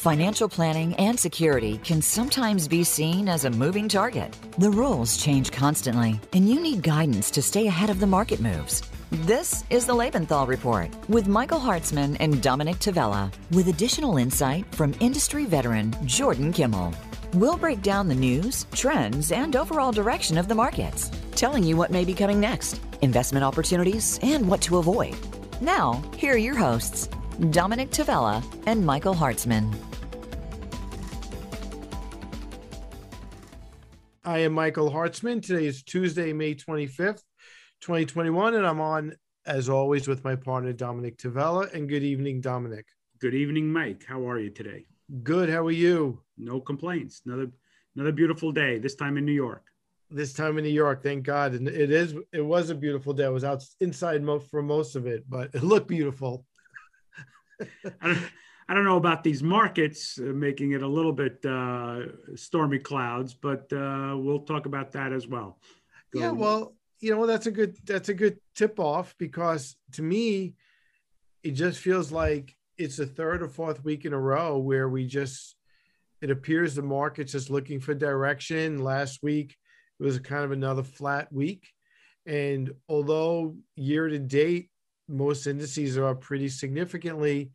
Financial planning and security can sometimes be seen as a moving target. The rules change constantly, and you need guidance to stay ahead of the market moves. This is the Lebenthal Report with Michael Hartzman and Dominick Tavella, with additional insight from industry veteran Jordan Kimmel. We'll break down the news, trends, and overall direction of the markets, telling you what may be coming next, investment opportunities, and what to avoid. Now, here are your hosts, Dominick Tavella and Michael Hartzman. I am Michael Hartzman. Today is Tuesday, May 25th, 2021, and I'm on, as always, with my partner, Dominick Tavella. And good evening, Dominick. Good evening, Mike. How are you today? Good. How are you? No complaints. Another another beautiful day. This time in New York. This time in New York, thank God. And it is. It was a beautiful day. I was out inside for most of it, but it looked beautiful. I, don't, I don't know about these markets uh, making it a little bit uh, stormy clouds, but uh, we'll talk about that as well. Go. Yeah, well, you know that's a good that's a good tip off because to me, it just feels like it's the third or fourth week in a row where we just it appears the market's just looking for direction. Last week it was kind of another flat week, and although year to date most indices are up pretty significantly.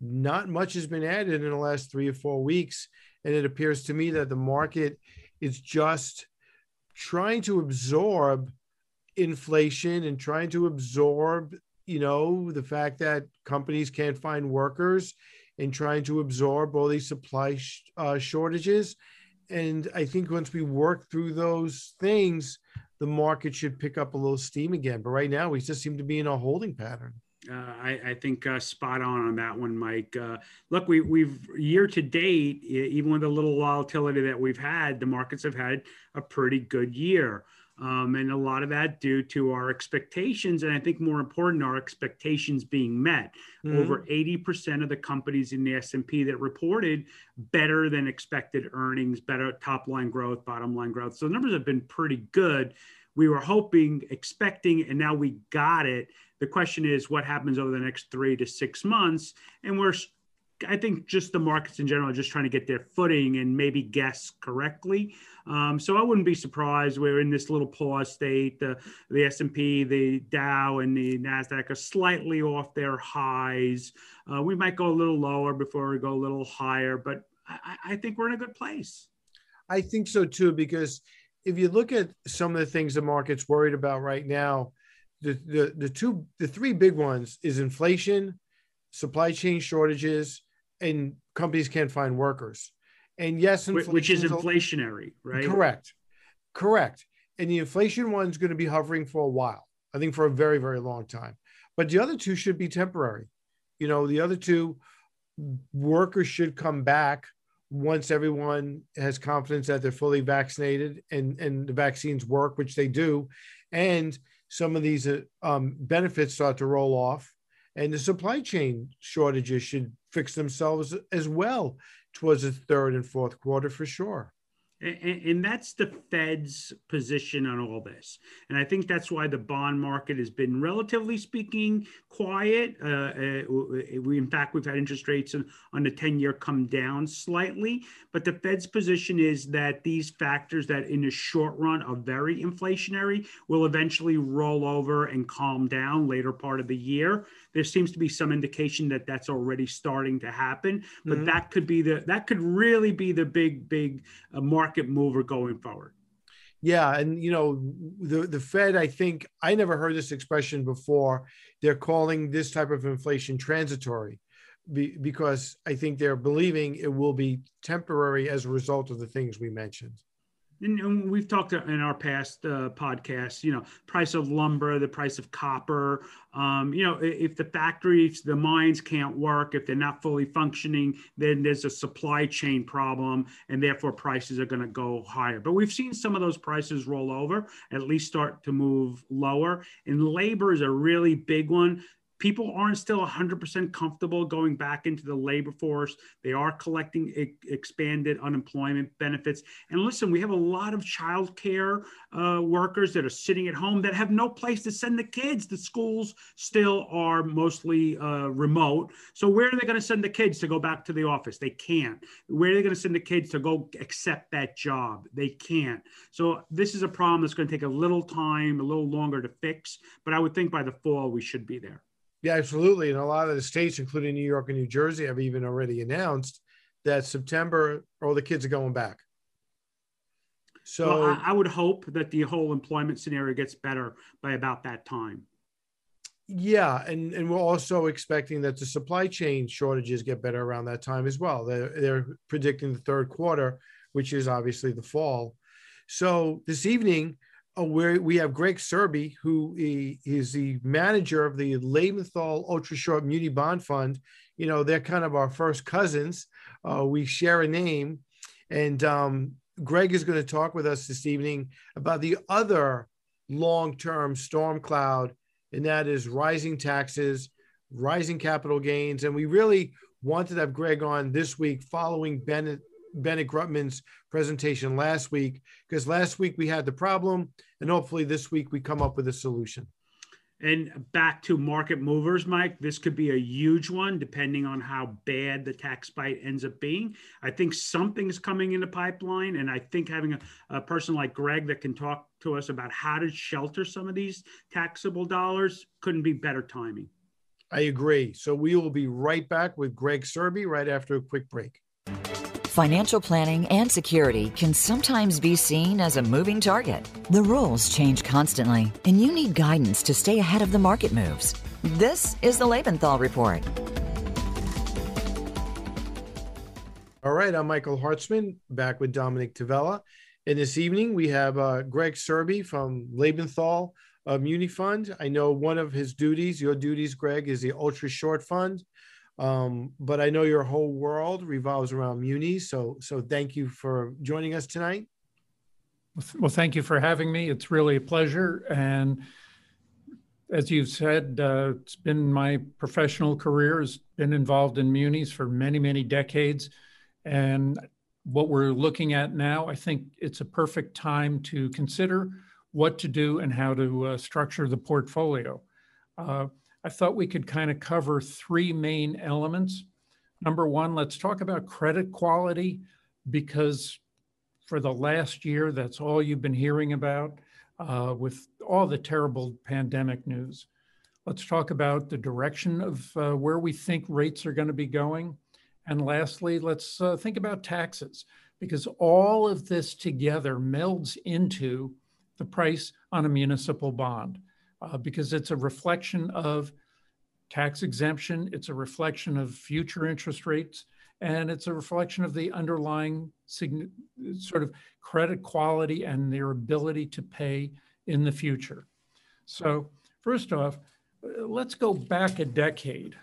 Not much has been added in the last three or four weeks. And it appears to me that the market is just trying to absorb inflation and trying to absorb, you know, the fact that companies can't find workers and trying to absorb all these supply sh- uh, shortages. And I think once we work through those things, the market should pick up a little steam again. But right now, we just seem to be in a holding pattern. Uh, I, I, think uh, spot on on that one, Mike. Uh, look, we, we've year to date, even with the little volatility that we've had, the markets have had a pretty good year. Um, and a lot of that due to our expectations. And I think more important, our expectations being met. Mm-hmm. Over 80% of the companies in the S&P that reported better than expected earnings, better top line growth, bottom line growth. So the numbers have been pretty good. We were hoping, expecting, and now we got it. The question is what happens over the next three to six months? And we're I think just the markets in general are just trying to get their footing and maybe guess correctly. Um, so I wouldn't be surprised we're in this little pause state. The the S and P, the Dow, and the Nasdaq are slightly off their highs. Uh, we might go a little lower before we go a little higher, but I, I think we're in a good place. I think so too, because if you look at some of the things the market's worried about right now, the the the two the three big ones is inflation, supply chain shortages, and companies can't find workers. And yes, which is inflationary, right? Correct, correct. And the inflation one's going to be hovering for a while. I think for a very, very long time. But the other two should be temporary. You know, the other two workers should come back once everyone has confidence that they're fully vaccinated and and the vaccines work, which they do, and some of these uh, um, benefits start to roll off, and the supply chain shortages should fix themselves as well towards the third and fourth quarter for sure. And, and, that's the Fed's position on all this. And I think that's why the bond market has been, relatively speaking, quiet. Uh, uh, we, in fact, we've had interest rates on, on the 10 year come down slightly. But the Fed's position is that these factors that in the short run are very inflationary will eventually roll over and calm down later part of the year. There seems to be some indication that that's already starting to happen, but mm-hmm. that could be the that could really be the big big uh, market mover going forward. Yeah, and you know the the Fed. I think I never heard this expression before. They're calling this type of inflation transitory, be, because I think they're believing it will be temporary as a result of the things we mentioned and, we've talked in our past uh, podcasts, you know, price of lumber, the price of copper. Um, you know, if the factories, the mines can't work, if they're not fully functioning, then there's a supply chain problem, and therefore prices are going to go higher. But we've seen some of those prices roll over, at least start to move lower. And labor is a really big one people aren't still 100% comfortable going back into the labor force. They are collecting e- expanded unemployment benefits. And listen, we have a lot of childcare uh, workers that are sitting at home that have no place to send the kids. The schools still are mostly uh, remote. So, where are they going to send the kids to go back to the office? They can't. Where are they going to send the kids to go accept that job? They can't. So, this is a problem that's going to take a little time, a little longer to fix. But I would think by the fall, we should be there. Yeah, absolutely. And a lot of the states, including New York and New Jersey, have even already announced that September all the kids are going back. So well, I, I, would hope that the whole employment scenario gets better by about that time. Yeah, and and we're also expecting that the supply chain shortages get better around that time as well. They're they're predicting the third quarter, which is obviously the fall. So this evening, where we have Greg Serbe, who is the manager of the Lebenthal Ultra Short Muni Bond Fund. You know, they're kind of our first cousins. Uh, we share a name. And um, Greg is going to talk with us this evening about the other long term storm cloud, and that is rising taxes, rising capital gains. And we really wanted to have Greg on this week following Bennett Bennett Grutman's presentation last week, because last week we had the problem, and hopefully this week we come up with a solution. And back to market movers, Mike, this could be a huge one depending on how bad the tax bite ends up being. I think something's coming in the pipeline. And I think having a, a person like Greg that can talk to us about how to shelter some of these taxable dollars couldn't be better timing. I agree. So we will be right back with Greg Serbe right after a quick break. Financial planning and security can sometimes be seen as a moving target. The rules change constantly, and you need guidance to stay ahead of the market moves. This is the Lebenthal Report. All right, I'm Michael Hartzman, back with Dominick Tavella. And this evening we have uh, Greg Serbe from Lebenthal uh, Muni Fund. I know one of his duties, your duties, Greg, is the Ultra Short Fund. Um, but I know your whole world revolves around munis. So, so thank you for joining us tonight. Well, thank you for having me. It's really a pleasure. And as you've said, uh, it's been my professional career has been involved in munis for many, many decades. And what we're looking at now, I think it's a perfect time to consider what to do and how to uh, structure the portfolio. Uh, I thought we could kind of cover three main elements. Number one, let's talk about credit quality because for the last year, that's all you've been hearing about uh, with all the terrible pandemic news. Let's talk about the direction of uh, where we think rates are going to be going. And lastly, let's uh, think about taxes because all of this together melds into the price on a municipal bond uh, because it's a reflection of tax exemption, it's a reflection of future interest rates, and it's a reflection of the underlying sort of credit quality and their ability to pay in the future. So, first off, let's go back a decade.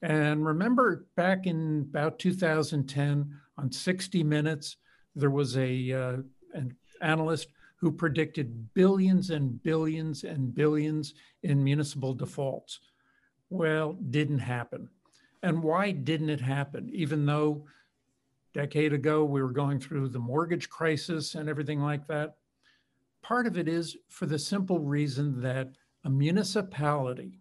And remember back in about 2010 on 60 Minutes, there was a, uh, an analyst who predicted billions and billions and billions in municipal defaults. Well, didn't happen. And why didn't it happen? Even though decade ago we were going through the mortgage crisis and everything like that. Part of it is for the simple reason that a municipality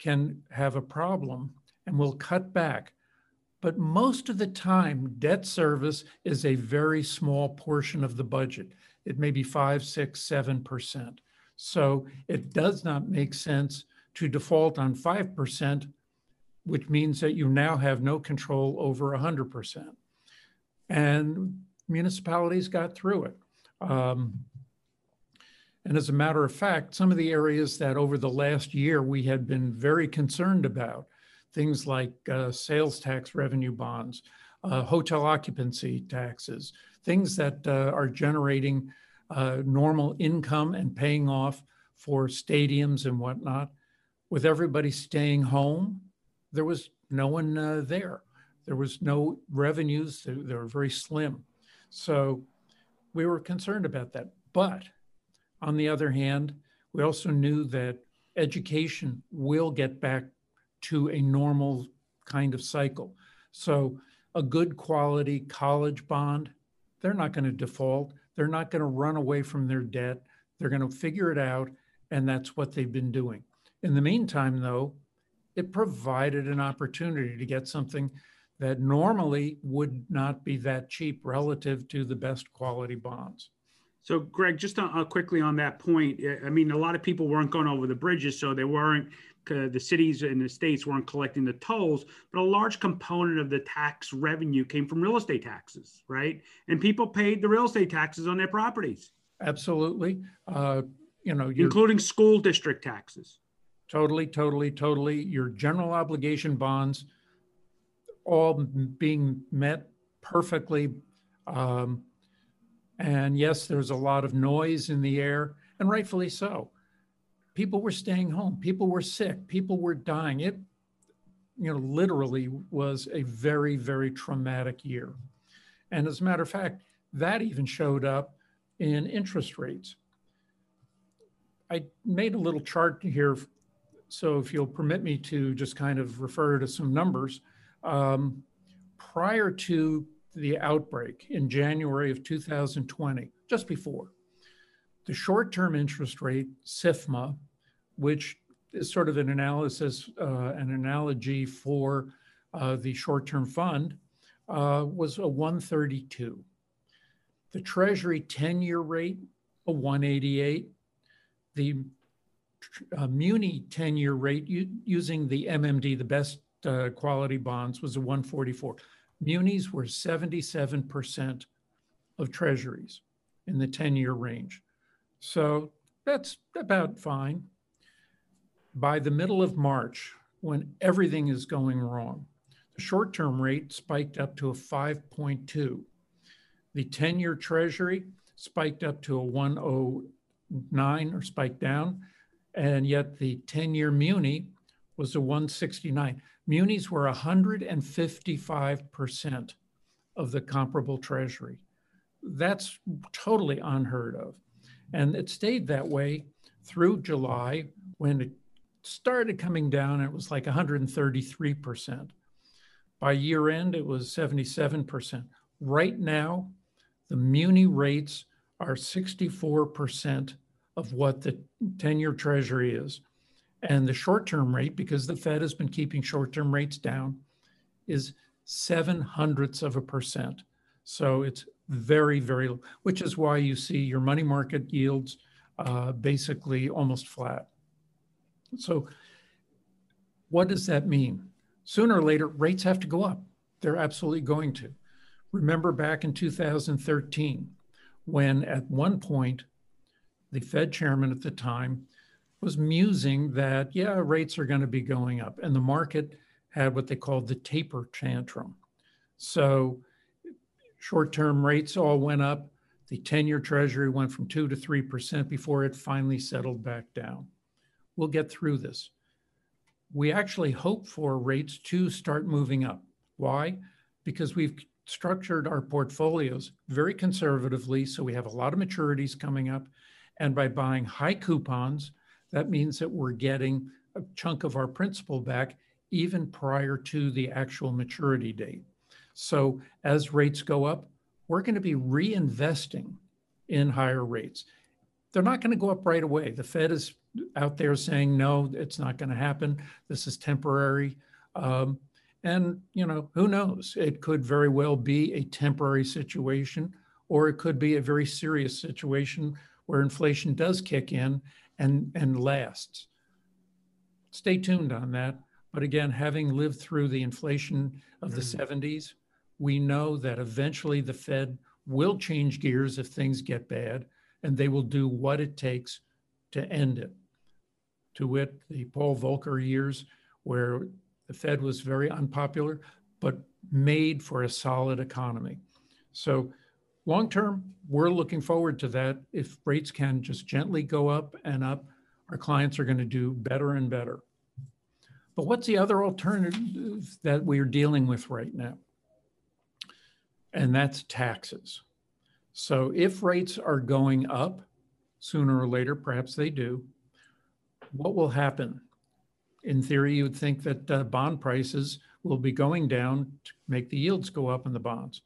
can have a problem and will cut back. But most of the time, debt service is a very small portion of the budget it may be five, six, seven percent. So it does not make sense to default on five percent, which means that you now have no control over a hundred percent. And municipalities got through it. Um, and as a matter of fact, some of the areas that over the last year we had been very concerned about, things like uh, sales tax revenue bonds, uh, hotel occupancy taxes, things that uh, are generating uh, normal income and paying off for stadiums and whatnot. With everybody staying home, there was no one uh, there. There was no revenues. They, they were very slim. So we were concerned about that. But on the other hand, we also knew that education will get back to a normal kind of cycle. So, a good quality college bond, they're not going to default. They're not going to run away from their debt. They're going to figure it out. And that's what they've been doing. In the meantime, though, it provided an opportunity to get something that normally would not be that cheap relative to the best quality bonds. So, Greg, just uh, quickly on that point, I mean, a lot of people weren't going over the bridges, so they weren't. Uh, the cities and the states weren't collecting the tolls, but a large component of the tax revenue came from real estate taxes, right? And people paid the real estate taxes on their properties. Absolutely, uh, you know, including school district taxes. Totally, totally, totally. Your general obligation bonds all being met perfectly. Um, and yes, there's a lot of noise in the air, and rightfully so. People were staying home, people were sick, people were dying. It, you know, literally was a very, very traumatic year. And as a matter of fact, that even showed up in interest rates. I made a little chart here. So if you'll permit me to just kind of refer to some numbers, um, prior to the outbreak in January of 2020, just before, the short term interest rate, SIFMA, which is sort of an analysis, uh, an analogy for uh, the short term fund, uh, was a 132. The Treasury 10 year rate, a 188. The uh, Muni 10 year rate using the MMD, the best uh, quality bonds was a 144. Munis were 77% of treasuries in the 10 year range. So that's about fine. By the middle of March, when everything is going wrong, the short term rate spiked up to a 5.2. The 10 year treasury spiked up to a 109 or spiked down. And yet the 10 year muni was a 169. Munis were 155% of the comparable treasury. That's totally unheard of. And it stayed that way through July when it started coming down. It was like 133%. By year end, it was 77%. Right now, the muni rates are 64% of what the 10 year treasury is. And the short term rate, because the Fed has been keeping short term rates down, is seven hundredths of a percent. So it's very, very, which is why you see your money market yields uh, basically almost flat. So, what does that mean? Sooner or later, rates have to go up. They're absolutely going to. Remember back in 2013, when at one point, the Fed chairman at the time was musing that, yeah, rates are going to be going up. And the market had what they called the taper tantrum. So short term rates all went up. The 10 year treasury went from 2 to 3% before it finally settled back down. We'll get through this. We actually hope for rates to start moving up. Why? Because we've structured our portfolios very conservatively. So we have a lot of maturities coming up. And by buying high coupons, that means that we're getting a chunk of our principal back even prior to the actual maturity date. So as rates go up, we're going to be reinvesting in higher rates. They're not going to go up right away. The Fed is out there saying, no, it's not going to happen. This is temporary. Um, and, you know, who knows? It could very well be a temporary situation, or it could be a very serious situation where inflation does kick in and, and lasts. Stay tuned on that. But again, having lived through the inflation of the mm. 70s, we know that eventually the Fed will change gears if things get bad, and they will do what it takes to end it. To wit, the Paul Volcker years, where the Fed was very unpopular, but made for a solid economy. So long term, we're looking forward to that. If rates can just gently go up and up, our clients are going to do better and better. But what's the other alternative that we're dealing with right now? And that's taxes. So if rates are going up sooner or later, perhaps they do, what will happen? In theory, you would think that uh, bond prices will be going down to make the yields go up in the bonds.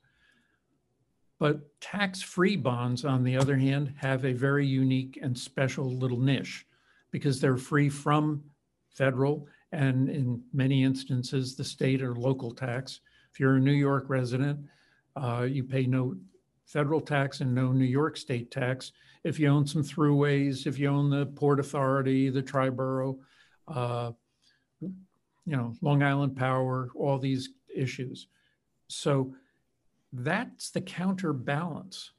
But tax-free bonds, on the other hand, have a very unique and special little niche because they're free from federal and in many instances, the state or local tax. If you're a New York resident, uh, you pay no federal tax and no New York state tax. If you own some throughways, if you own the Port Authority, the Triborough, uh, you know, Long Island Power, all these issues. So that's the counterbalance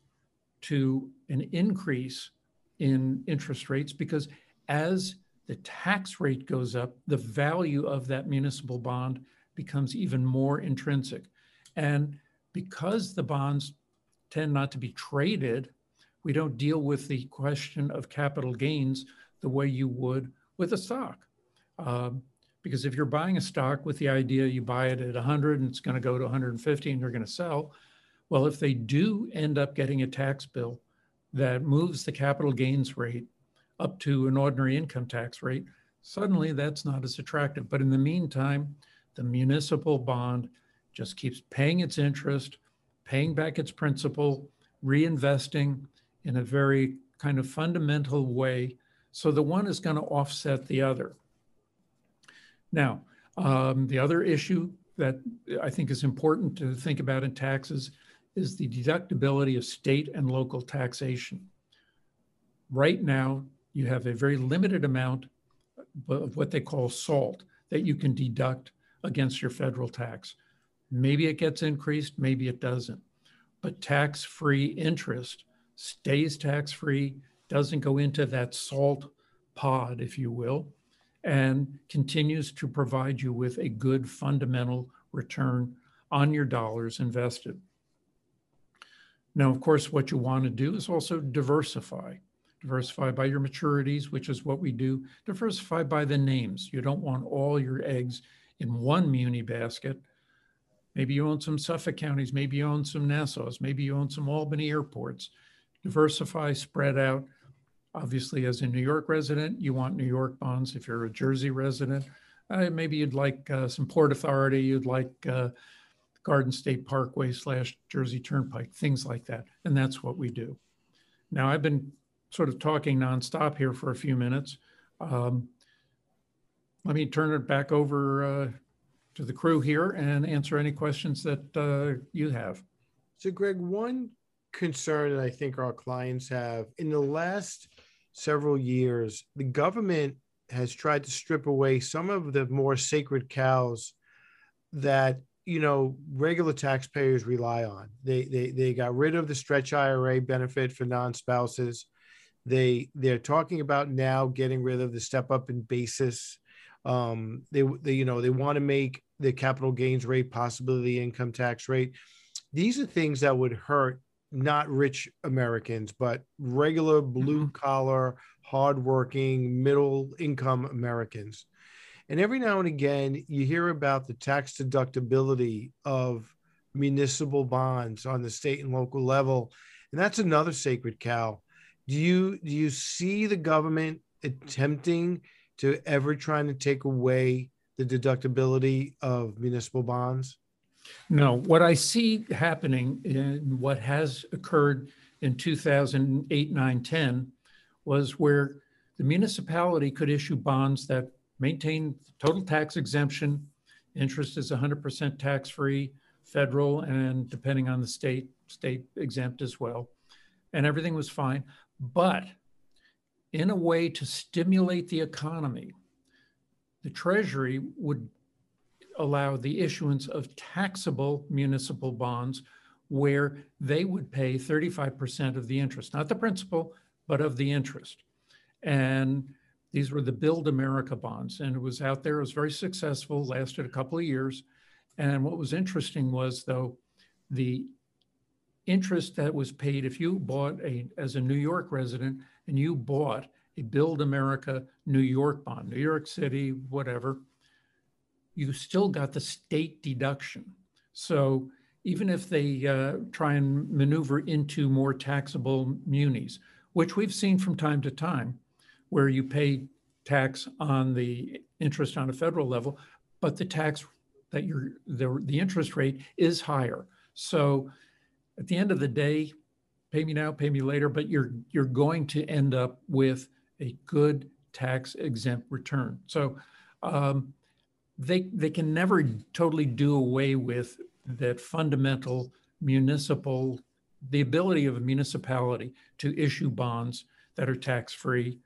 to an increase in interest rates because as the tax rate goes up, the value of that municipal bond becomes even more intrinsic. And because the bonds tend not to be traded, we don't deal with the question of capital gains the way you would with a stock. Um, because if you're buying a stock with the idea you buy it at 100 and it's going to go to 150 and you're going to sell, well, if they do end up getting a tax bill that moves the capital gains rate up to an ordinary income tax rate, suddenly that's not as attractive. But in the meantime, the municipal bond just keeps paying its interest, paying back its principal, reinvesting in a very kind of fundamental way. So the one is going to offset the other. Now, um, the other issue that I think is important to think about in taxes is the deductibility of state and local taxation. Right now, you have a very limited amount of what they call SALT that you can deduct against your federal tax. Maybe it gets increased, maybe it doesn't. But tax free interest stays tax free, doesn't go into that SALT pod, if you will and continues to provide you with a good fundamental return on your dollars invested. Now, of course, what you want to do is also diversify. Diversify by your maturities, which is what we do. Diversify by the names. You don't want all your eggs in one muni basket. Maybe you own some Suffolk counties, maybe you own some Nassau's, maybe you own some Albany airports. Diversify, spread out, Obviously, as a New York resident, you want New York bonds. If you're a Jersey resident, uh, maybe you'd like uh, some Port Authority, you'd like uh, Garden State Parkway slash Jersey Turnpike, things like that. And that's what we do. Now, I've been sort of talking nonstop here for a few minutes. Um, let me turn it back over uh, to the crew here and answer any questions that uh, you have. So, Greg, one concern that I think our clients have in the last several years, the government has tried to strip away some of the more sacred cows that you know regular taxpayers rely on. They they they got rid of the stretch IRA benefit for non-spouses. They they're talking about now getting rid of the step up in basis. Um, they they you know they want to make the capital gains rate possibly the income tax rate. These are things that would hurt not rich Americans, but regular blue mm-hmm. collar, hardworking, middle income Americans. And every now and again, you hear about the tax deductibility of municipal bonds on the state and local level, and that's another sacred cow. Do you do you see the government attempting to ever trying to take away the deductibility of municipal bonds? No, what I see happening in what has occurred in 2008, 9, 10 was where the municipality could issue bonds that maintain total tax exemption. Interest is 100% tax free, federal, and depending on the state, state exempt as well. And everything was fine. But in a way to stimulate the economy, the Treasury would allow the issuance of taxable municipal bonds where they would pay 35% of the interest, not the principal, but of the interest. And these were the Build America bonds. And it was out there, it was very successful, lasted a couple of years. And what was interesting was, though, the interest that was paid if you bought a, as a New York resident, and you bought a Build America New York bond, New York City, whatever, you still got the state deduction. So even if they uh, try and maneuver into more taxable munis, which we've seen from time to time, where you pay tax on the interest on a federal level, but the tax that you're the, the interest rate is higher. So at the end of the day, pay me now, pay me later, but you're you're going to end up with a good tax exempt return. So um, they they can never totally do away with that fundamental municipal the ability of a municipality to issue bonds that are tax free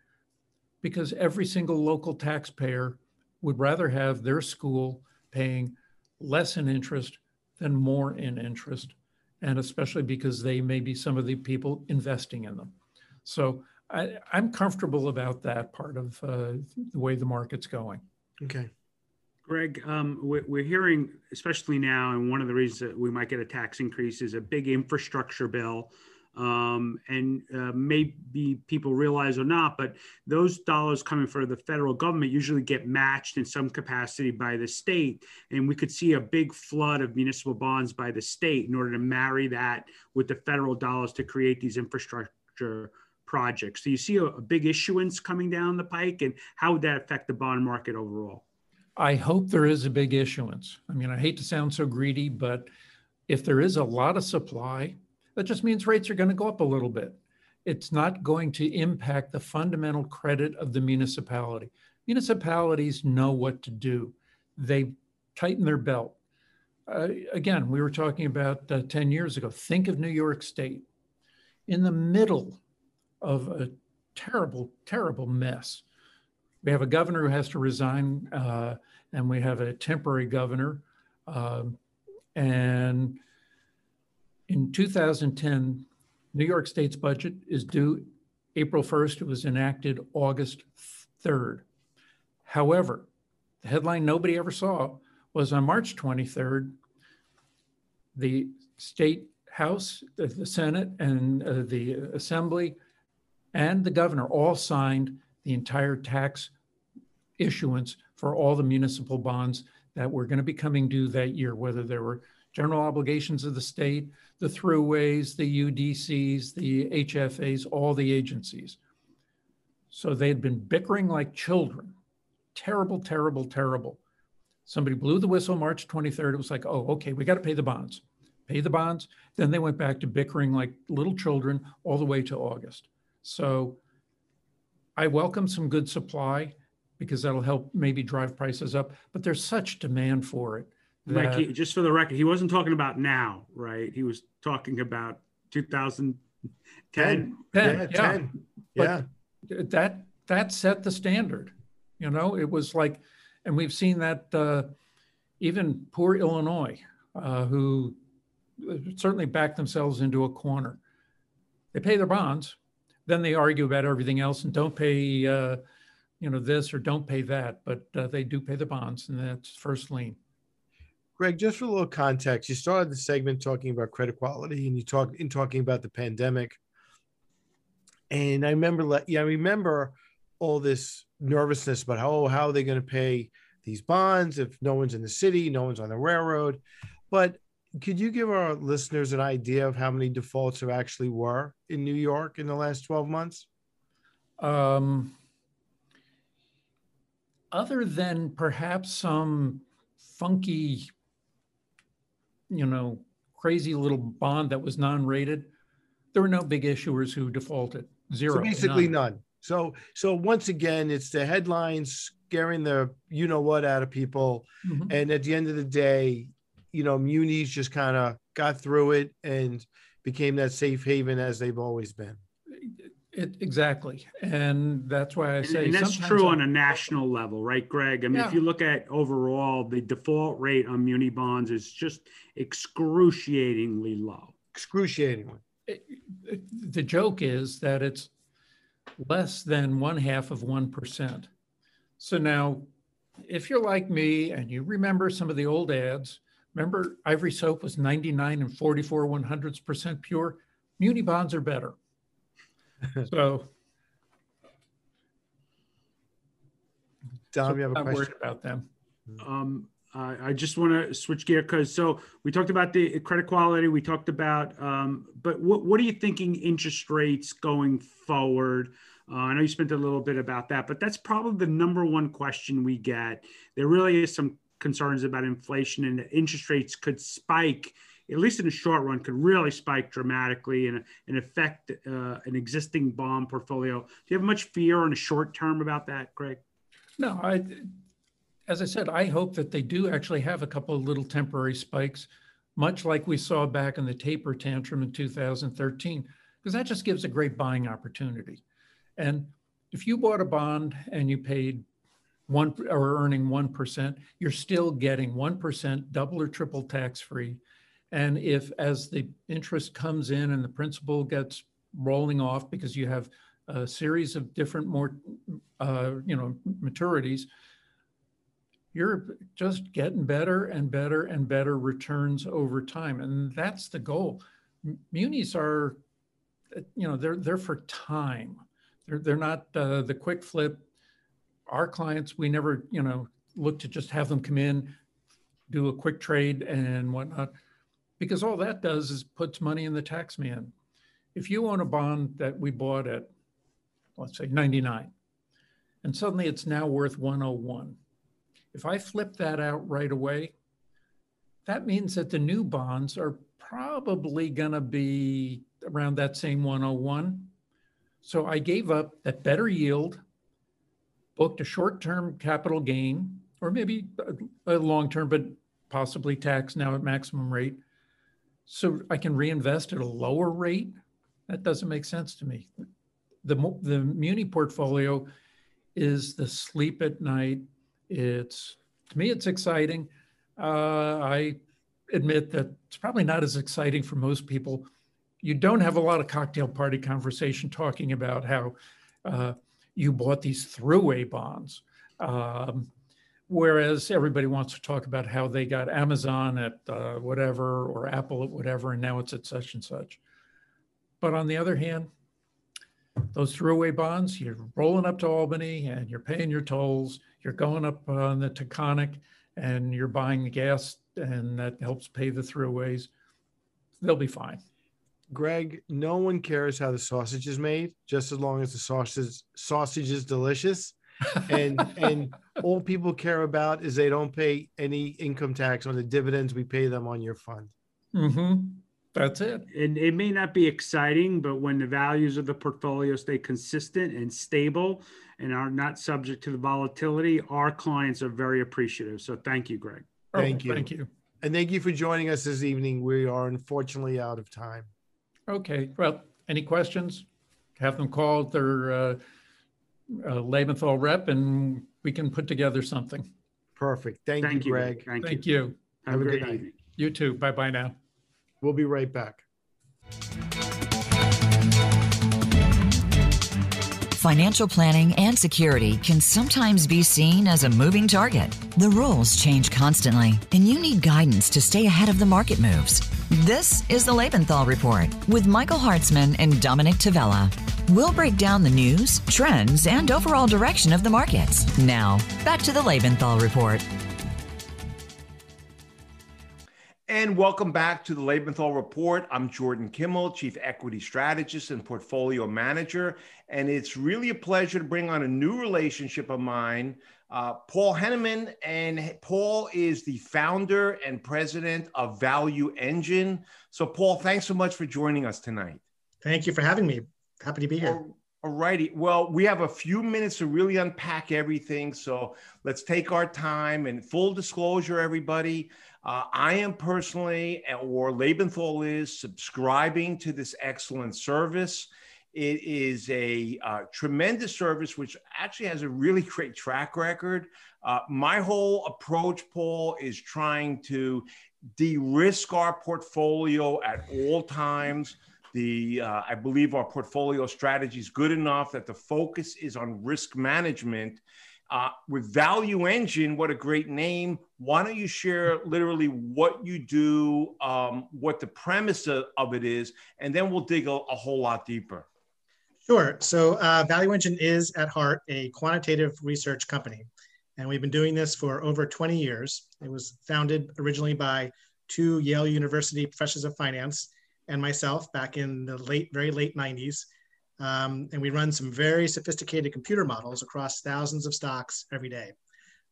because every single local taxpayer would rather have their school paying less in interest than more in interest and especially because they may be some of the people investing in them. So I, am comfortable about that part of uh, the way the market's going. Okay. Greg, um, we're, we're, hearing, especially now, and one of the reasons that we might get a tax increase is a big infrastructure bill. Um, and uh, maybe people realize or not, but those dollars coming from the federal government usually get matched in some capacity by the state. And we could see a big flood of municipal bonds by the state in order to marry that with the federal dollars to create these infrastructure projects. So you see a, a big issuance coming down the pike, and how would that affect the bond market overall? I hope there is a big issuance. I mean, I hate to sound so greedy, but if there is a lot of supply, that just means rates are going to go up a little bit. It's not going to impact the fundamental credit of the municipality. Municipalities know what to do. They tighten their belt. Uh, again, we were talking about uh, 10 years ago. Think of New York State in the middle of a terrible, terrible mess we have a governor who has to resign, uh, and we have a temporary governor. Um, and in 2010, New York State's budget is due April 1st. It was enacted August 3rd. However, the headline nobody ever saw was on March 23rd, the state house, the Senate, and uh, the Assembly, and the governor all signed the entire tax issuance for all the municipal bonds that were going to be coming due that year, whether there were general obligations of the state, the throughways, the UDCs, the HFAs, all the agencies. So they had been bickering like children. Terrible, terrible, terrible. Somebody blew the whistle March 23rd. It was like, oh, okay, we got to pay the bonds. Pay the bonds. Then they went back to bickering like little children all the way to August. So I welcome some good supply because that'll help maybe drive prices up. But there's such demand for it. That... Like he, just for the record, he wasn't talking about now, right? He was talking about 2010. 10, 10 yeah, yeah. 10. yeah. that that set the standard. You know, it was like, and we've seen that uh, even poor Illinois, uh, who certainly backed themselves into a corner. They pay their bonds, then they argue about everything else and don't pay, uh, you know, this or don't pay that, but uh, they do pay the bonds, and that's first lien. Greg, just for a little context, you started the segment talking about credit quality, and you talked in talking about the pandemic. And I remember, yeah, I remember all this nervousness about how oh, how are they going to pay these bonds if no one's in the city, no one's on the railroad. But could you give our listeners an idea of how many defaults there actually were in New York in the last 12 months? Um, other than perhaps some funky, you know, crazy little bond that was non-rated, there were no big issuers who defaulted. Zero. So basically none. none. So so once again, it's the headlines scaring the you know what out of people, mm-hmm. and at the end of the day, you know, munis just kind of got through it and became that safe haven as they've always been. It, exactly, and that's why I say, and, and that's true on a national level, right, Greg? I mean, yeah. if you look at overall, the default rate on muni bonds is just excruciatingly low. Excruciatingly. It, it, the joke is that it's less than one half of one percent. So now, if you're like me and you remember some of the old ads, Remember, Ivory soap was 99 and 44 one hundredths percent pure. Muni bonds are better. so, Dom, so you have a question about them? Um, uh, I just want to switch gear because so we talked about the credit quality. We talked about, um, but what what are you thinking interest rates going forward? Uh, I know you spent a little bit about that, but that's probably the number one question we get. There really is some concerns about inflation and interest rates could spike, at least in the short run, could really spike dramatically and, and affect uh, an existing bond portfolio. Do you have much fear in the short term about that, Greg? No, I, as I said, I hope that they do actually have a couple of little temporary spikes, much like we saw back in the taper tantrum in 2013, because that just gives a great buying opportunity. And if you bought a bond and you paid one or earning 1%, you're still getting 1% double or triple tax free. And if as the interest comes in and the principal gets rolling off because you have a series of different more, uh, you know, maturities, you're just getting better and better and better returns over time. And that's the goal. Munis are, you know, they're, they're for time. They're, they're not uh, the quick flip our clients, we never, you know, look to just have them come in, do a quick trade and whatnot, because all that does is puts money in the tax man. If you own a bond that we bought at, let's say 99, and suddenly it's now worth 101, if I flip that out right away, that means that the new bonds are probably going to be around that same 101. So I gave up that better yield booked a short-term capital gain, or maybe a, a long-term, but possibly tax now at maximum rate. So I can reinvest at a lower rate. That doesn't make sense to me. The, the muni portfolio is the sleep at night. It's to me, it's exciting. Uh, I admit that it's probably not as exciting for most people. You don't have a lot of cocktail party conversation talking about how uh, you bought these throughway bonds. Um, whereas everybody wants to talk about how they got Amazon at uh, whatever or Apple at whatever, and now it's at such and such. But on the other hand, those throughway bonds, you're rolling up to Albany and you're paying your tolls, you're going up on the Taconic and you're buying the gas, and that helps pay the throughways. They'll be fine. Greg, no one cares how the sausage is made, just as long as the sausage sausage is delicious. And and all people care about is they don't pay any income tax on the dividends we pay them on your fund. Mm-hmm. That's it. And it may not be exciting, but when the values of the portfolio stay consistent and stable and are not subject to the volatility, our clients are very appreciative. So thank you, Greg. Thank oh, you. Thank you. And thank you for joining us this evening. We are unfortunately out of time. Okay, well, any questions? Have them call their uh, uh, Lebenthal rep and we can put together something. Perfect. Thank, Thank you, you, Greg. Thank Thank you. Have, Have a good night. Evening. You too. Bye-bye now. We'll be right back. Financial planning and security can sometimes be seen as a moving target. The rules change constantly, and you need guidance to stay ahead of the market moves. This is the Lebenthal Report with Michael Hartzman and Dominick Tavella. We'll break down the news, trends, and overall direction of the markets. Now, back to the Lebenthal Report. And welcome back to the Lebenthal Report. I'm Jordan Kimmel, Chief Equity Strategist and Portfolio Manager. And it's really a pleasure to bring on a new relationship of mine, uh, Paul Henneman. And Paul is the founder and president of ValuEngine. So, Paul, thanks so much for joining us tonight. Thank you for having me. Happy to be here. All righty. Well, we have a few minutes to really unpack everything. So let's take our time. And full disclosure, everybody, uh, I am personally, or Lebenthal is, subscribing to this excellent service. It is a uh, tremendous service, which actually has a really great track record. Uh, my whole approach, Paul, is trying to de risk our portfolio at all times. The, uh, I believe our portfolio strategy is good enough that the focus is on risk management uh, with ValuEngine, what a great name. Why don't you share literally what you do, um, what the premise of, it is, and then we'll dig a, a whole lot deeper. Sure. So, uh, ValuEngine is at heart a quantitative research company. And we've been doing this for over 20 years. It was founded originally by two Yale University professors of finance and myself back in the late, very late 90s. Um, and we run some very sophisticated computer models across thousands of stocks every day.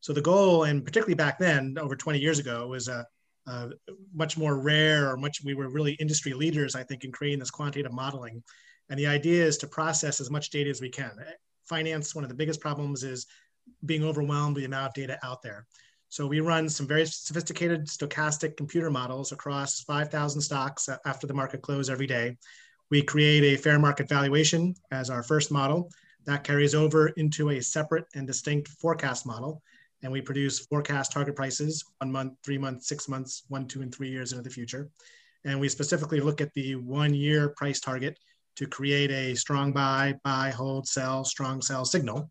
So the goal, and particularly back then, over 20 years ago, was a, a much more rare or much, we were really industry leaders, I think, in creating this quantitative modeling. And the idea is to process as much data as we can. Finance, one of the biggest problems is being overwhelmed with the amount of data out there. So we run some very sophisticated stochastic computer models across 5,000 stocks after the market close every day. We create a fair market valuation as our first model. That carries over into a separate and distinct forecast model. And we produce forecast target prices one month, three months, six months, one, two, and three years into the future. And we specifically look at the one year price target to create a strong buy, buy, hold, sell, strong sell signal.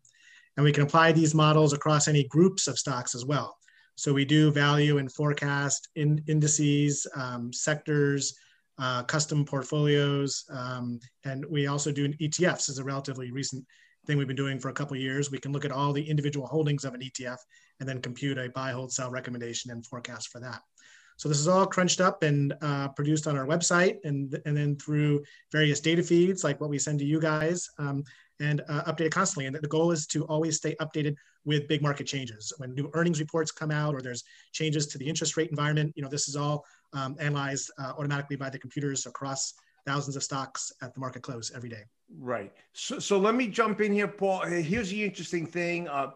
And we can apply these models across any groups of stocks as well. So we do value and forecast in indices, um, sectors, uh, custom portfolios, um, and we also do ETFs as a relatively recent thing we've been doing for a couple years. We can look at all the individual holdings of an ETF and then compute a buy, hold, sell recommendation and forecast for that. So this is all crunched up and uh, produced on our website and, and then through various data feeds like what we send to you guys um, and uh, updated constantly. And the goal is to always stay updated with big market changes. When new earnings reports come out or there's changes to the interest rate environment, you know, this is all um, analyzed uh, automatically by the computers across thousands of stocks at the market close every day. Right. So, so let me jump in here, Paul. Here's the interesting thing. Uh,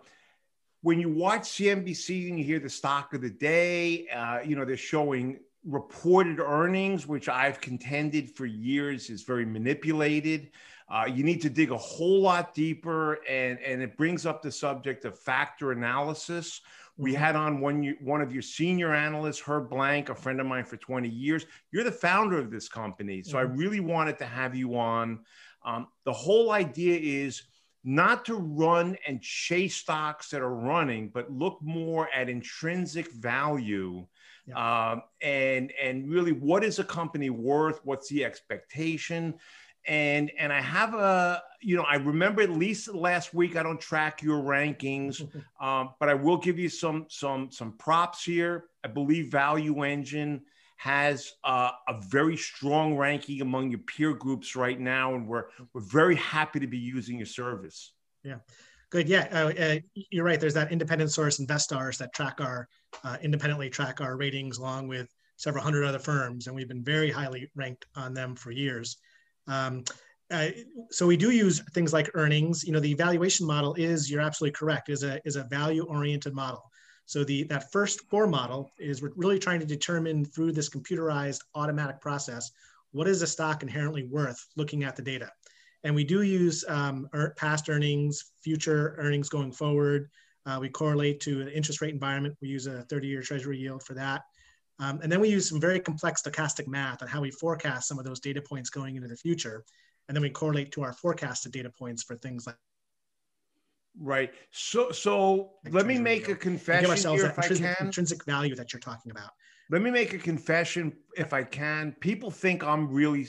when you watch CNBC and you hear the stock of the day, uh, you know, they're showing reported earnings, which I've contended for years is very manipulated. Uh, you need to dig a whole lot deeper, and, and it brings up the subject of factor analysis. We mm-hmm. had on one one of your senior analysts, Herb Blank, a friend of mine for 20 years. You're the founder of this company, so mm-hmm. I really wanted to have you on. Um, the whole idea is not to run and chase stocks that are running, but look more at intrinsic value yeah. um, and and really what is a company worth? What's the expectation? And and I have a you know I remember at least last week I don't track your rankings, um, but I will give you some some some props here. I believe ValuEngine has uh, a very strong ranking among your peer groups right now, and we're we're very happy to be using your service. Yeah, good. Yeah, uh, uh, you're right. There's that independent source, Investars, that track our uh, independently track our ratings along with several hundred other firms, and we've been very highly ranked on them for years. Um, uh, so we do use things like earnings. You know, the evaluation model is you're absolutely correct is a is a value oriented model. So the that first core model is we're really trying to determine through this computerized automatic process what is a stock inherently worth looking at the data. And we do use um, past earnings, future earnings going forward. Uh, we correlate to the interest rate environment. We use a 30-year treasury yield for that. Um, and then we use some very complex stochastic math on how we forecast some of those data points going into the future. And then we correlate to our forecasted data points for things like Right. So, so let me make a confession here, if I can. Intrinsic value that you're talking about. Let me make a confession, if I can. People think I'm really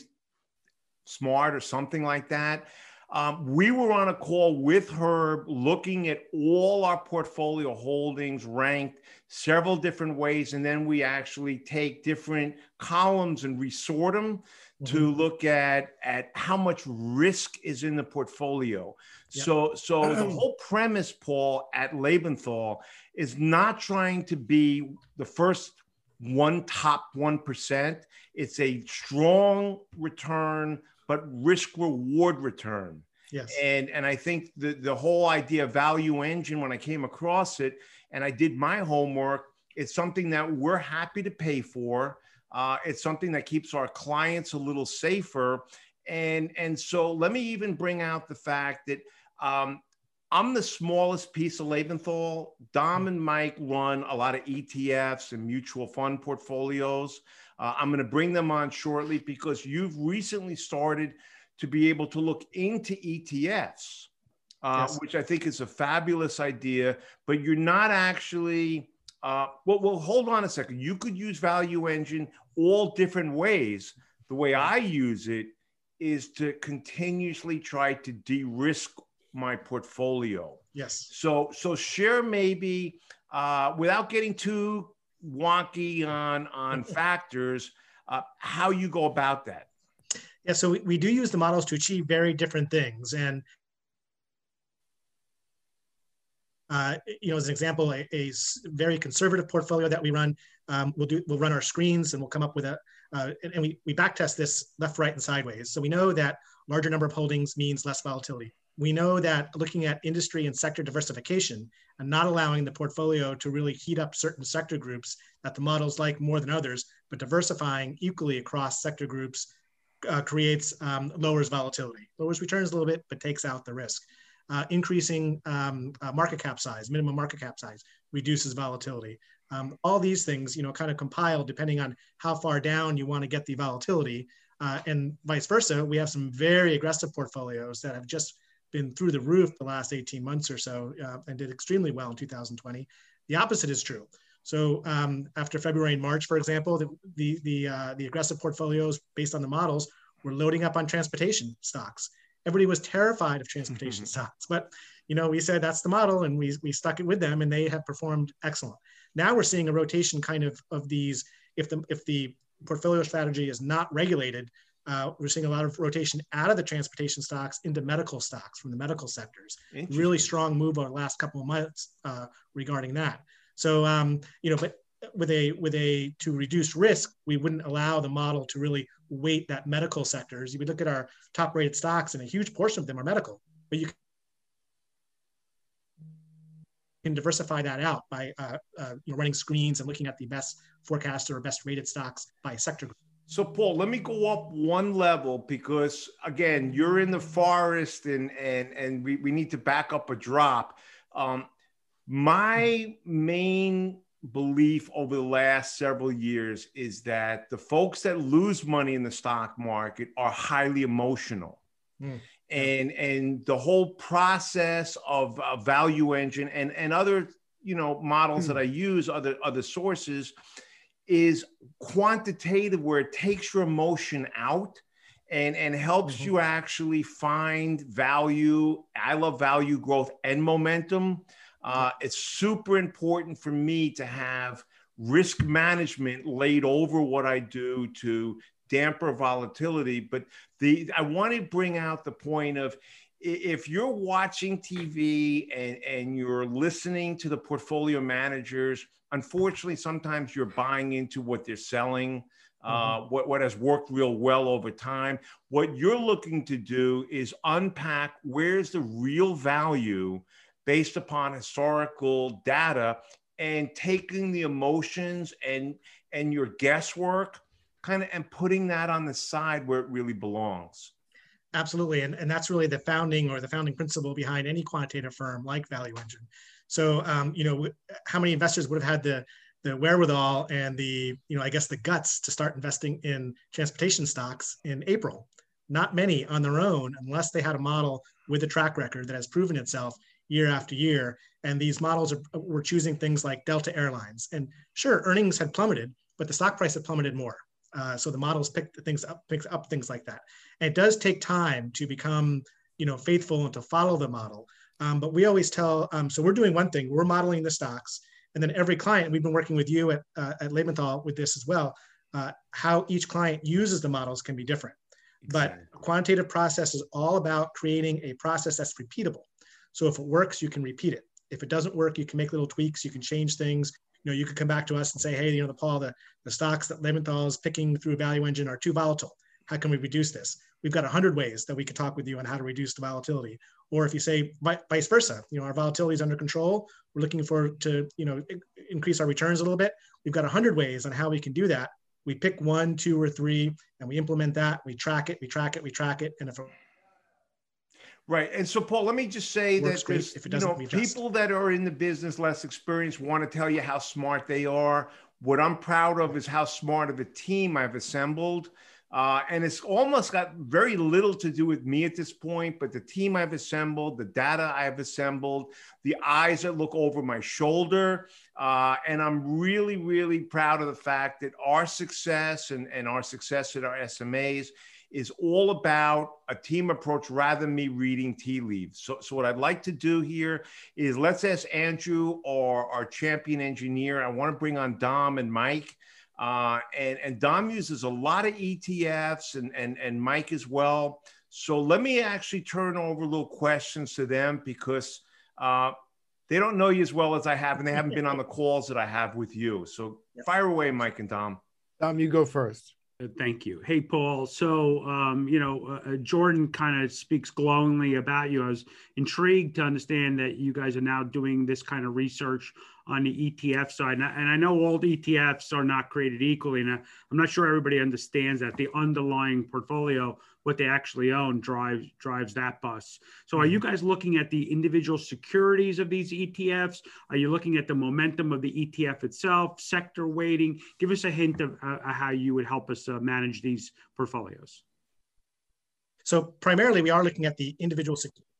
smart or something like that. Um, we were on a call with Herb looking at all our portfolio holdings ranked several different ways. And then we actually take different columns and resort them mm-hmm. to look at, at how much risk is in the portfolio. Yep. So, so the whole premise, Paul, at Lebenthal is not trying to be the first one top 1%. It's a strong return, but risk reward return. Yes. And, and I think the, the whole idea of ValuEngine, when I came across it and I did my homework, it's something that we're happy to pay for. Uh, it's something that keeps our clients a little safer. And, and so let me even bring out the fact that um, I'm the smallest piece of Lebenthal. Dom and Mike run a lot of ETFs and mutual fund portfolios. Uh, I'm going to bring them on shortly because you've recently started to be able to look into ETFs, uh, yes. which I think is a fabulous idea. But you're not actually. Uh, well, well, hold on a second. You could use ValuEngine all different ways. The way I use it is to continuously try to de-risk my portfolio. Yes. So so share maybe uh, without getting too wonky on on factors uh, how you go about that. Yeah, so we, we do use the models to achieve very different things. And Uh, you know, as an example, a, a, very conservative portfolio that we run, um, we'll do, we'll run our screens and we'll come up with a, uh, and, and, we, we backtest this left, right, and sideways. So we know that larger number of holdings means less volatility. We know that looking at industry and sector diversification and not allowing the portfolio to really heat up certain sector groups that the models like more than others, but diversifying equally across sector groups uh, creates um, lowers volatility, lowers returns a little bit, but takes out the risk uh, increasing um, uh, market cap size, minimum market cap size, reduces volatility. Um, all these things, you know, kind of compile depending on how far down you want to get the volatility, uh, and vice versa. We have some very aggressive portfolios that have just been through the roof the last 18 months or so uh, and did extremely well in 2020. The opposite is true. So um, after February and March, for example, the the the, uh, the aggressive portfolios based on the models were loading up on transportation stocks everybody was terrified of transportation mm-hmm. stocks. But you know, we said that's the model, and we we stuck it with them, and they have performed excellent. Now we're seeing a rotation kind of of these. If the if the portfolio strategy is not regulated, uh, we're seeing a lot of rotation out of the transportation stocks into medical stocks from the medical sectors. Really strong move over the last couple of months uh, regarding that. So um, you know, but with a with a to reduce risk, we wouldn't allow the model to really weight that medical sectors. You would look at our top rated stocks, and a huge portion of them are medical, but you can diversify that out by uh, uh, you know, running screens and looking at the best forecast or best rated stocks by sector. So, Paul, let me go up one level because again, you're in the forest, and and and we, we need to back up a drop. Um, my main belief over the last several years is that the folks that lose money in the stock market are highly emotional. Mm. And, and the whole process of a ValuEngine and, and other you know models mm. that I use, other other sources, is quantitative where it takes your emotion out and and helps mm-hmm. you actually find value. I love value growth and momentum. Uh, it's super important for me to have risk management laid over what I do to damper volatility. But the I want to bring out the point of if you're watching TV and, and you're listening to the portfolio managers, unfortunately, sometimes you're buying into what they're selling. Uh, mm-hmm. what, what has worked real well over time. What you're looking to do is unpack where's the real value based upon historical data and taking the emotions and and your guesswork kind of and putting that on the side where it really belongs absolutely and, and that's really the founding or the founding principle behind any quantitative firm like ValuEngine so um, you know how many investors would have had the the wherewithal and the you know i guess the guts to start investing in transportation stocks in april not many on their own unless they had a model with a track record that has proven itself year after year. And these models are, were choosing things like Delta Airlines. And sure, earnings had plummeted, but the stock price had plummeted more. Uh, so the models pick things up, picks up things like that. And it does take time to become, you know, faithful and to follow the model. Um, but we always tell, um, so we're doing one thing, we're modeling the stocks, and then every client, we've been working with you at, uh, at Lebenthal with this as well, uh, how each client uses the models can be different. Exactly. But quantitative process is all about creating a process that's repeatable. So if it works, you can repeat it. If it doesn't work, you can make little tweaks, you can change things. You know, you could come back to us and say, hey, you know, the Paul, the, the stocks that Lebenthal is picking through ValuEngine are too volatile. How can we reduce this? We've got a hundred ways that we could talk with you on how to reduce the volatility. Or if you say vice versa, you know, our volatility is under control. We're looking for to, you know, increase our returns a little bit. We've got a hundred ways on how we can do that. We pick one, two, or three, and we implement that. We track it, we track it, we track it. And if Right. And so, Paul, let me just say that there's, you know, people that are in the business less experienced want to tell you how smart they are. What I'm proud of is how smart of a team I've assembled. Uh, and it's almost got very little to do with me at this point, but the team I've assembled, the data I've assembled, the eyes that look over my shoulder. Uh, and I'm really, really proud of the fact that our success and, and our success at our SMAs is all about a team approach rather than me reading tea leaves. So, so what I'd like to do here is let's ask Andrew or our champion engineer. I want to bring on Dom and Mike. Uh, and, and Dom uses a lot of ETFs and, and, and Mike as well. So let me actually turn over little questions to them because uh, they don't know you as well as I have, and they haven't been on the calls that I have with you. So fire away, Mike and Dom. Dom, you go first. Uh, thank you. Hey, Paul. So, um, you know, uh, uh Jordan kind of speaks glowingly about you. I was intrigued to understand that you guys are now doing this kind of research on the ETF side. And I, and I know all the ETFs are not created equally. And I, I'm not sure everybody understands that the underlying portfolio, what they actually own, drives drives that bus. So, are you mm-hmm. guys looking at the individual securities of these ETFs? Are you looking at the momentum of the ETF itself, sector weighting? Give us a hint of uh, how you would help us uh, manage these portfolios. So, primarily, we are looking at the individual securities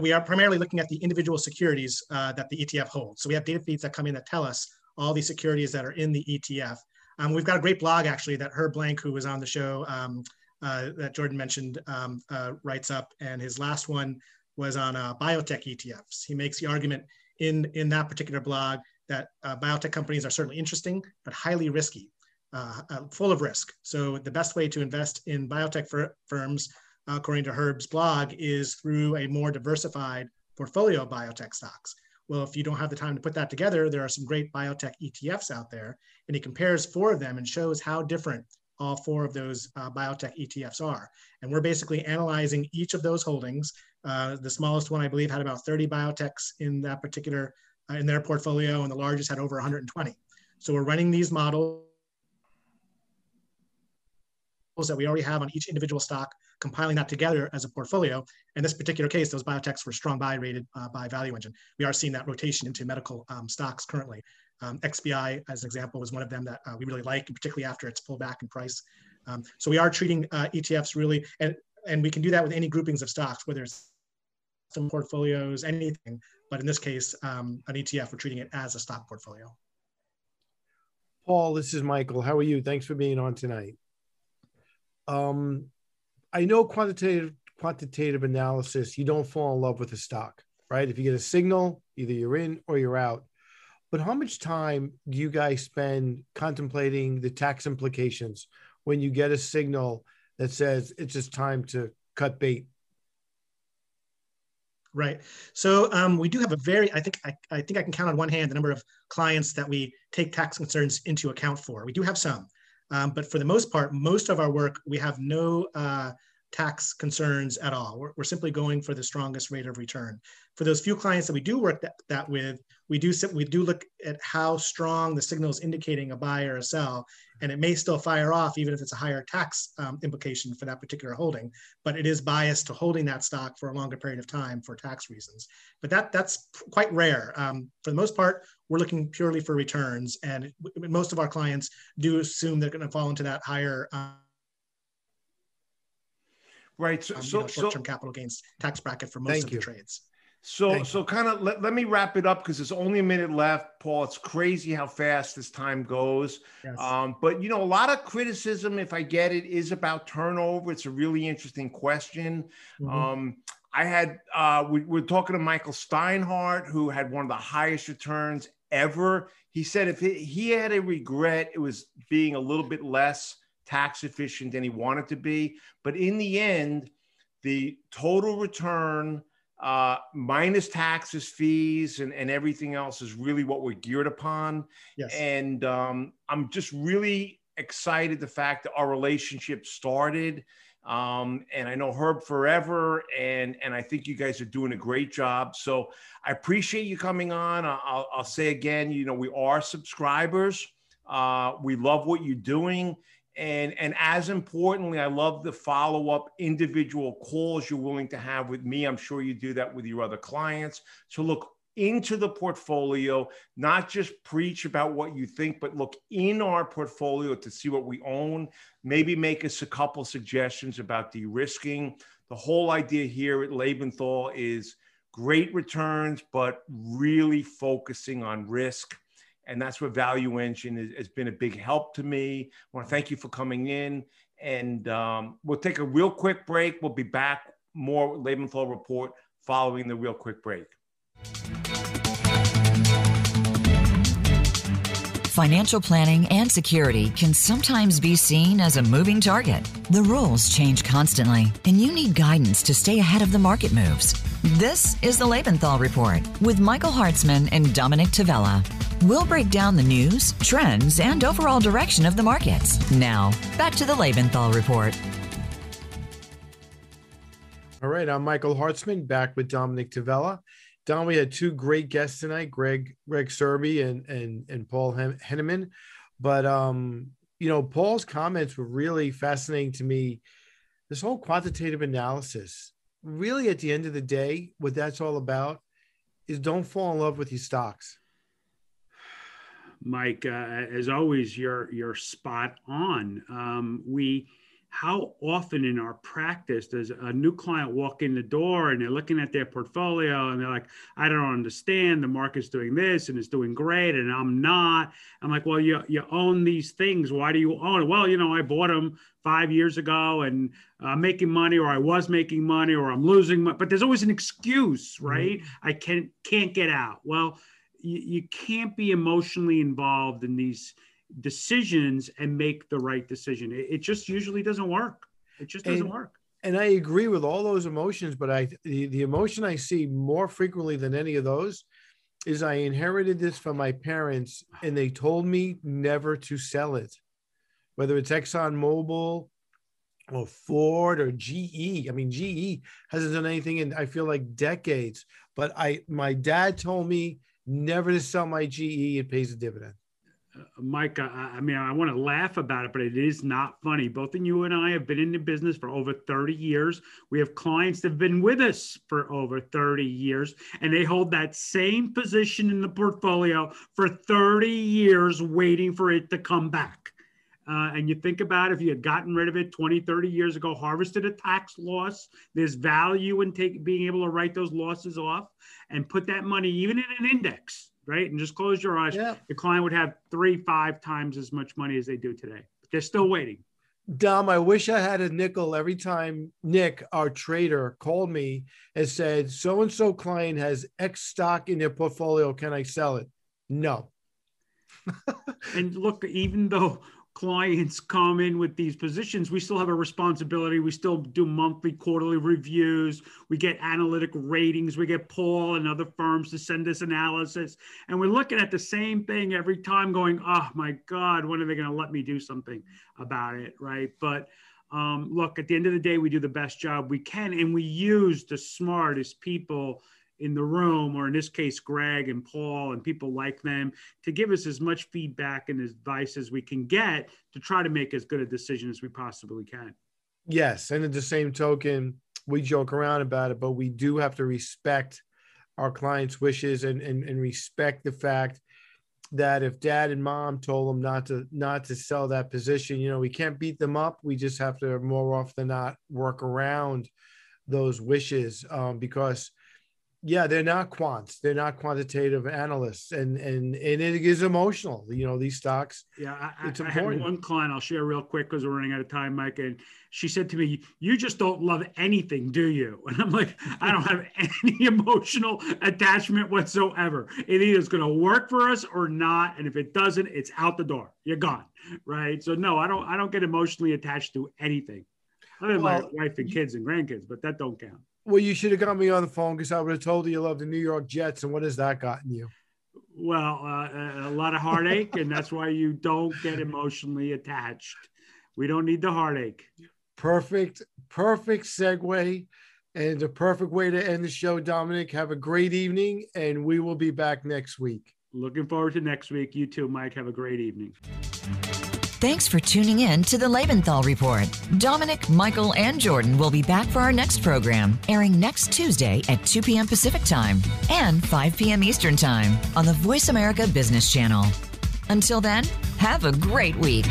we are primarily looking at the individual securities uh, that the ETF holds. So we have data feeds that come in that tell us all the securities that are in the ETF. Um, we've got a great blog actually that Herb Blank, who was on the show um, uh, that Jordan mentioned, um, uh, writes up, and his last one was on uh, biotech ETFs. He makes the argument in in that particular blog that uh, biotech companies are certainly interesting but highly risky, uh, full of risk. So the best way to invest in biotech fir- firms according to Herb's blog, is through a more diversified portfolio of biotech stocks. Well, if you don't have the time to put that together, there are some great biotech ETFs out there, and he compares four of them and shows how different all four of those uh, biotech ETFs are. And we're basically analyzing each of those holdings. Uh, the smallest one, I believe, had about 30 biotechs in that particular uh, in their portfolio, and the largest had over 120. So we're running these models that we already have on each individual stock compiling that together as a portfolio. In this particular case, those biotechs were strong buy rated uh, by ValuEngine. We are seeing that rotation into medical um, stocks currently. Um, XBI, as an example, was one of them that uh, we really like, particularly after its pullback in price. Um, so we are treating uh, ETFs really, and, and we can do that with any groupings of stocks, whether it's some portfolios, anything. But in this case, um, an ETF, we're treating it as a stock portfolio. Paul, this is Michael. How are you? Thanks for being on tonight. Um, I know quantitative quantitative analysis, you don't fall in love with a stock, right? If you get a signal, either you're in or you're out. But how much time do you guys spend contemplating the tax implications when you get a signal that says it's just time to cut bait? Right. So um, we do have a very, I think, I, I think I can count on one hand the number of clients that we take tax concerns into account for. We do have some. Um, but for the most part, most of our work, we have no uh, tax concerns at all. We're, we're, simply going for the strongest rate of return. For those few clients that we do work that, that with, we do we do look at how strong the signal is indicating a buy or a sell, and it may still fire off even if it's a higher tax um, implication for that particular holding. But it is biased to holding that stock for a longer period of time for tax reasons. But that that's quite rare. Um, for the most part, we're looking purely for returns, and most of our clients do assume they're going to fall into that higher. Um, right. So, um, so, know, short-term so, capital gains tax bracket for most of you. the trades. So, so kind of let, let me wrap it up because there's only a minute left, Paul. It's crazy how fast this time goes. Yes. Um, but you know, a lot of criticism, if I get it, is about turnover. It's a really interesting question. Mm-hmm. Um, I had uh, we, we are talking to Michael Steinhardt, who had one of the highest returns ever. He said if he, he had a regret, it was being a little bit less tax efficient than he wanted to be. But in the end, the total return uh, minus taxes, fees, and, and everything else is really what we're geared upon. Yes. And um, I'm just really excited the fact that our relationship started. Um, and I know Herb forever, and and I think you guys are doing a great job. So I appreciate you coming on. I'll, I'll say again, you know, we are subscribers. Uh, we love what you're doing, and and as importantly i love the follow-up individual calls you're willing to have with me. I'm sure you do that with your other clients. So look into the portfolio not just preach about what you think but look in our portfolio to see what we own. Maybe make us a couple suggestions about de-risking. The whole idea here at Lebenthal is great returns but really focusing on risk and that's where ValuEngine is, has been a big help to me. I want to thank you for coming in, and um, we'll take a real quick break. We'll be back more Lebenthal report following the real quick break. Financial planning and security can sometimes be seen as a moving target. The rules change constantly, and you need guidance to stay ahead of the market moves. This is the Lebenthal Report with Michael Hartzman and Dominick Tavella. We'll break down the news, trends, and overall direction of the markets. Now, back to the Lebenthal Report. All right, I'm Michael Hartzman back with Dominick Tavella. Don, we had two great guests tonight, Greg Greg Serbe and and and Paul Henneman. But um, you know, Paul's comments were really fascinating to me. This whole quantitative analysis, really, at the end of the day, what that's all about is don't fall in love with your stocks. Mike, uh, as always, you're you're spot on. Um, we how often in our practice does a new client walk in the door and they're looking at their portfolio and they're like, I don't understand. The market's doing this and it's doing great and I'm not. I'm like, well, you, you own these things. Why do you own it? Well, you know, I bought them five years ago and I'm uh, making money or I was making money or I'm losing money. But there's always an excuse, mm-hmm. right? Mm-hmm. I can't, can't get out. Well, you, you can't be emotionally involved in these decisions and make the right decision. It, it just usually doesn't work. It just doesn't and, work. And I agree with all those emotions, but I the, the emotion I see more frequently than any of those is I inherited this from my parents and they told me never to sell it. Whether it's Exxon Mobil or Ford or GE. I mean, GE hasn't done anything in I feel like decades. But I my dad told me never to sell my GE. It pays a dividend. Uh, Mike, I, I, mean, I want to laugh about it, but it is not funny. Both of you and I have been in the business for over 30 years. We have clients that have been with us for over 30 years, and they hold that same position in the portfolio for 30 years, waiting for it to come back. Uh, and you think about if you had gotten rid of it 20, 30 years ago, harvested a tax loss, there's value in take, being able to write those losses off and put that money even in an index right? And just close your eyes. The client would have three, five times as much money as they do today. But they're still waiting. Dom, I wish I had a nickel every time Nick, our trader, called me and said, so and so client has X stock in their portfolio. Can I sell it? No. and look, even though clients come in with these positions, we still have a responsibility. We still do monthly, quarterly reviews. We get analytic ratings. We get Paul and other firms to send us analysis. And we're looking at the same thing every time, going, oh my God, when are they going to let me do something about it? Right. But um, look, at the end of the day, we do the best job we can, and we use the smartest people in the room, or in this case, Greg and Paul and people like them, to give us as much feedback and advice as we can get to try to make as good a decision as we possibly can. Yes. And at the same token, we joke around about it, but we do have to respect our clients' wishes and, and, and respect the fact that if dad and mom told them not to not to sell that position, you know, we can't beat them up. We just have to more often than not work around those wishes um, because – yeah they're not quants. They're not quantitative analysts. And and and it is emotional you know these stocks. Yeah I, it's I, important. I had one client i'll share real quick because we're running out of time mike and she said to me you just don't love anything do you? And i'm like i don't have any emotional attachment whatsoever. It either is going to work for us or not and if it doesn't it's out the door. You're gone. Right? So no i don't i don't get emotionally attached to anything. Other than well, my wife and kids and grandkids but that don't count well, you should have got me on the phone because I would have told you you love the New York Jets. And what has that gotten you? Well, uh, a lot of heartache, and that's why you don't get emotionally attached. We don't need the heartache. Perfect, perfect segue, and a perfect way to end the show. Dominick, have a great evening, and we will be back next week. Looking forward to next week. You too, Mike. Have a great evening. Thanks for tuning in to the Lebenthal Report. Dominick, Michael, and Jordan will be back for our next program, airing next Tuesday at 2 p.m. Pacific Time and 5 p.m. Eastern Time on the VoiceAmerica Business Channel. Until then, have a great week.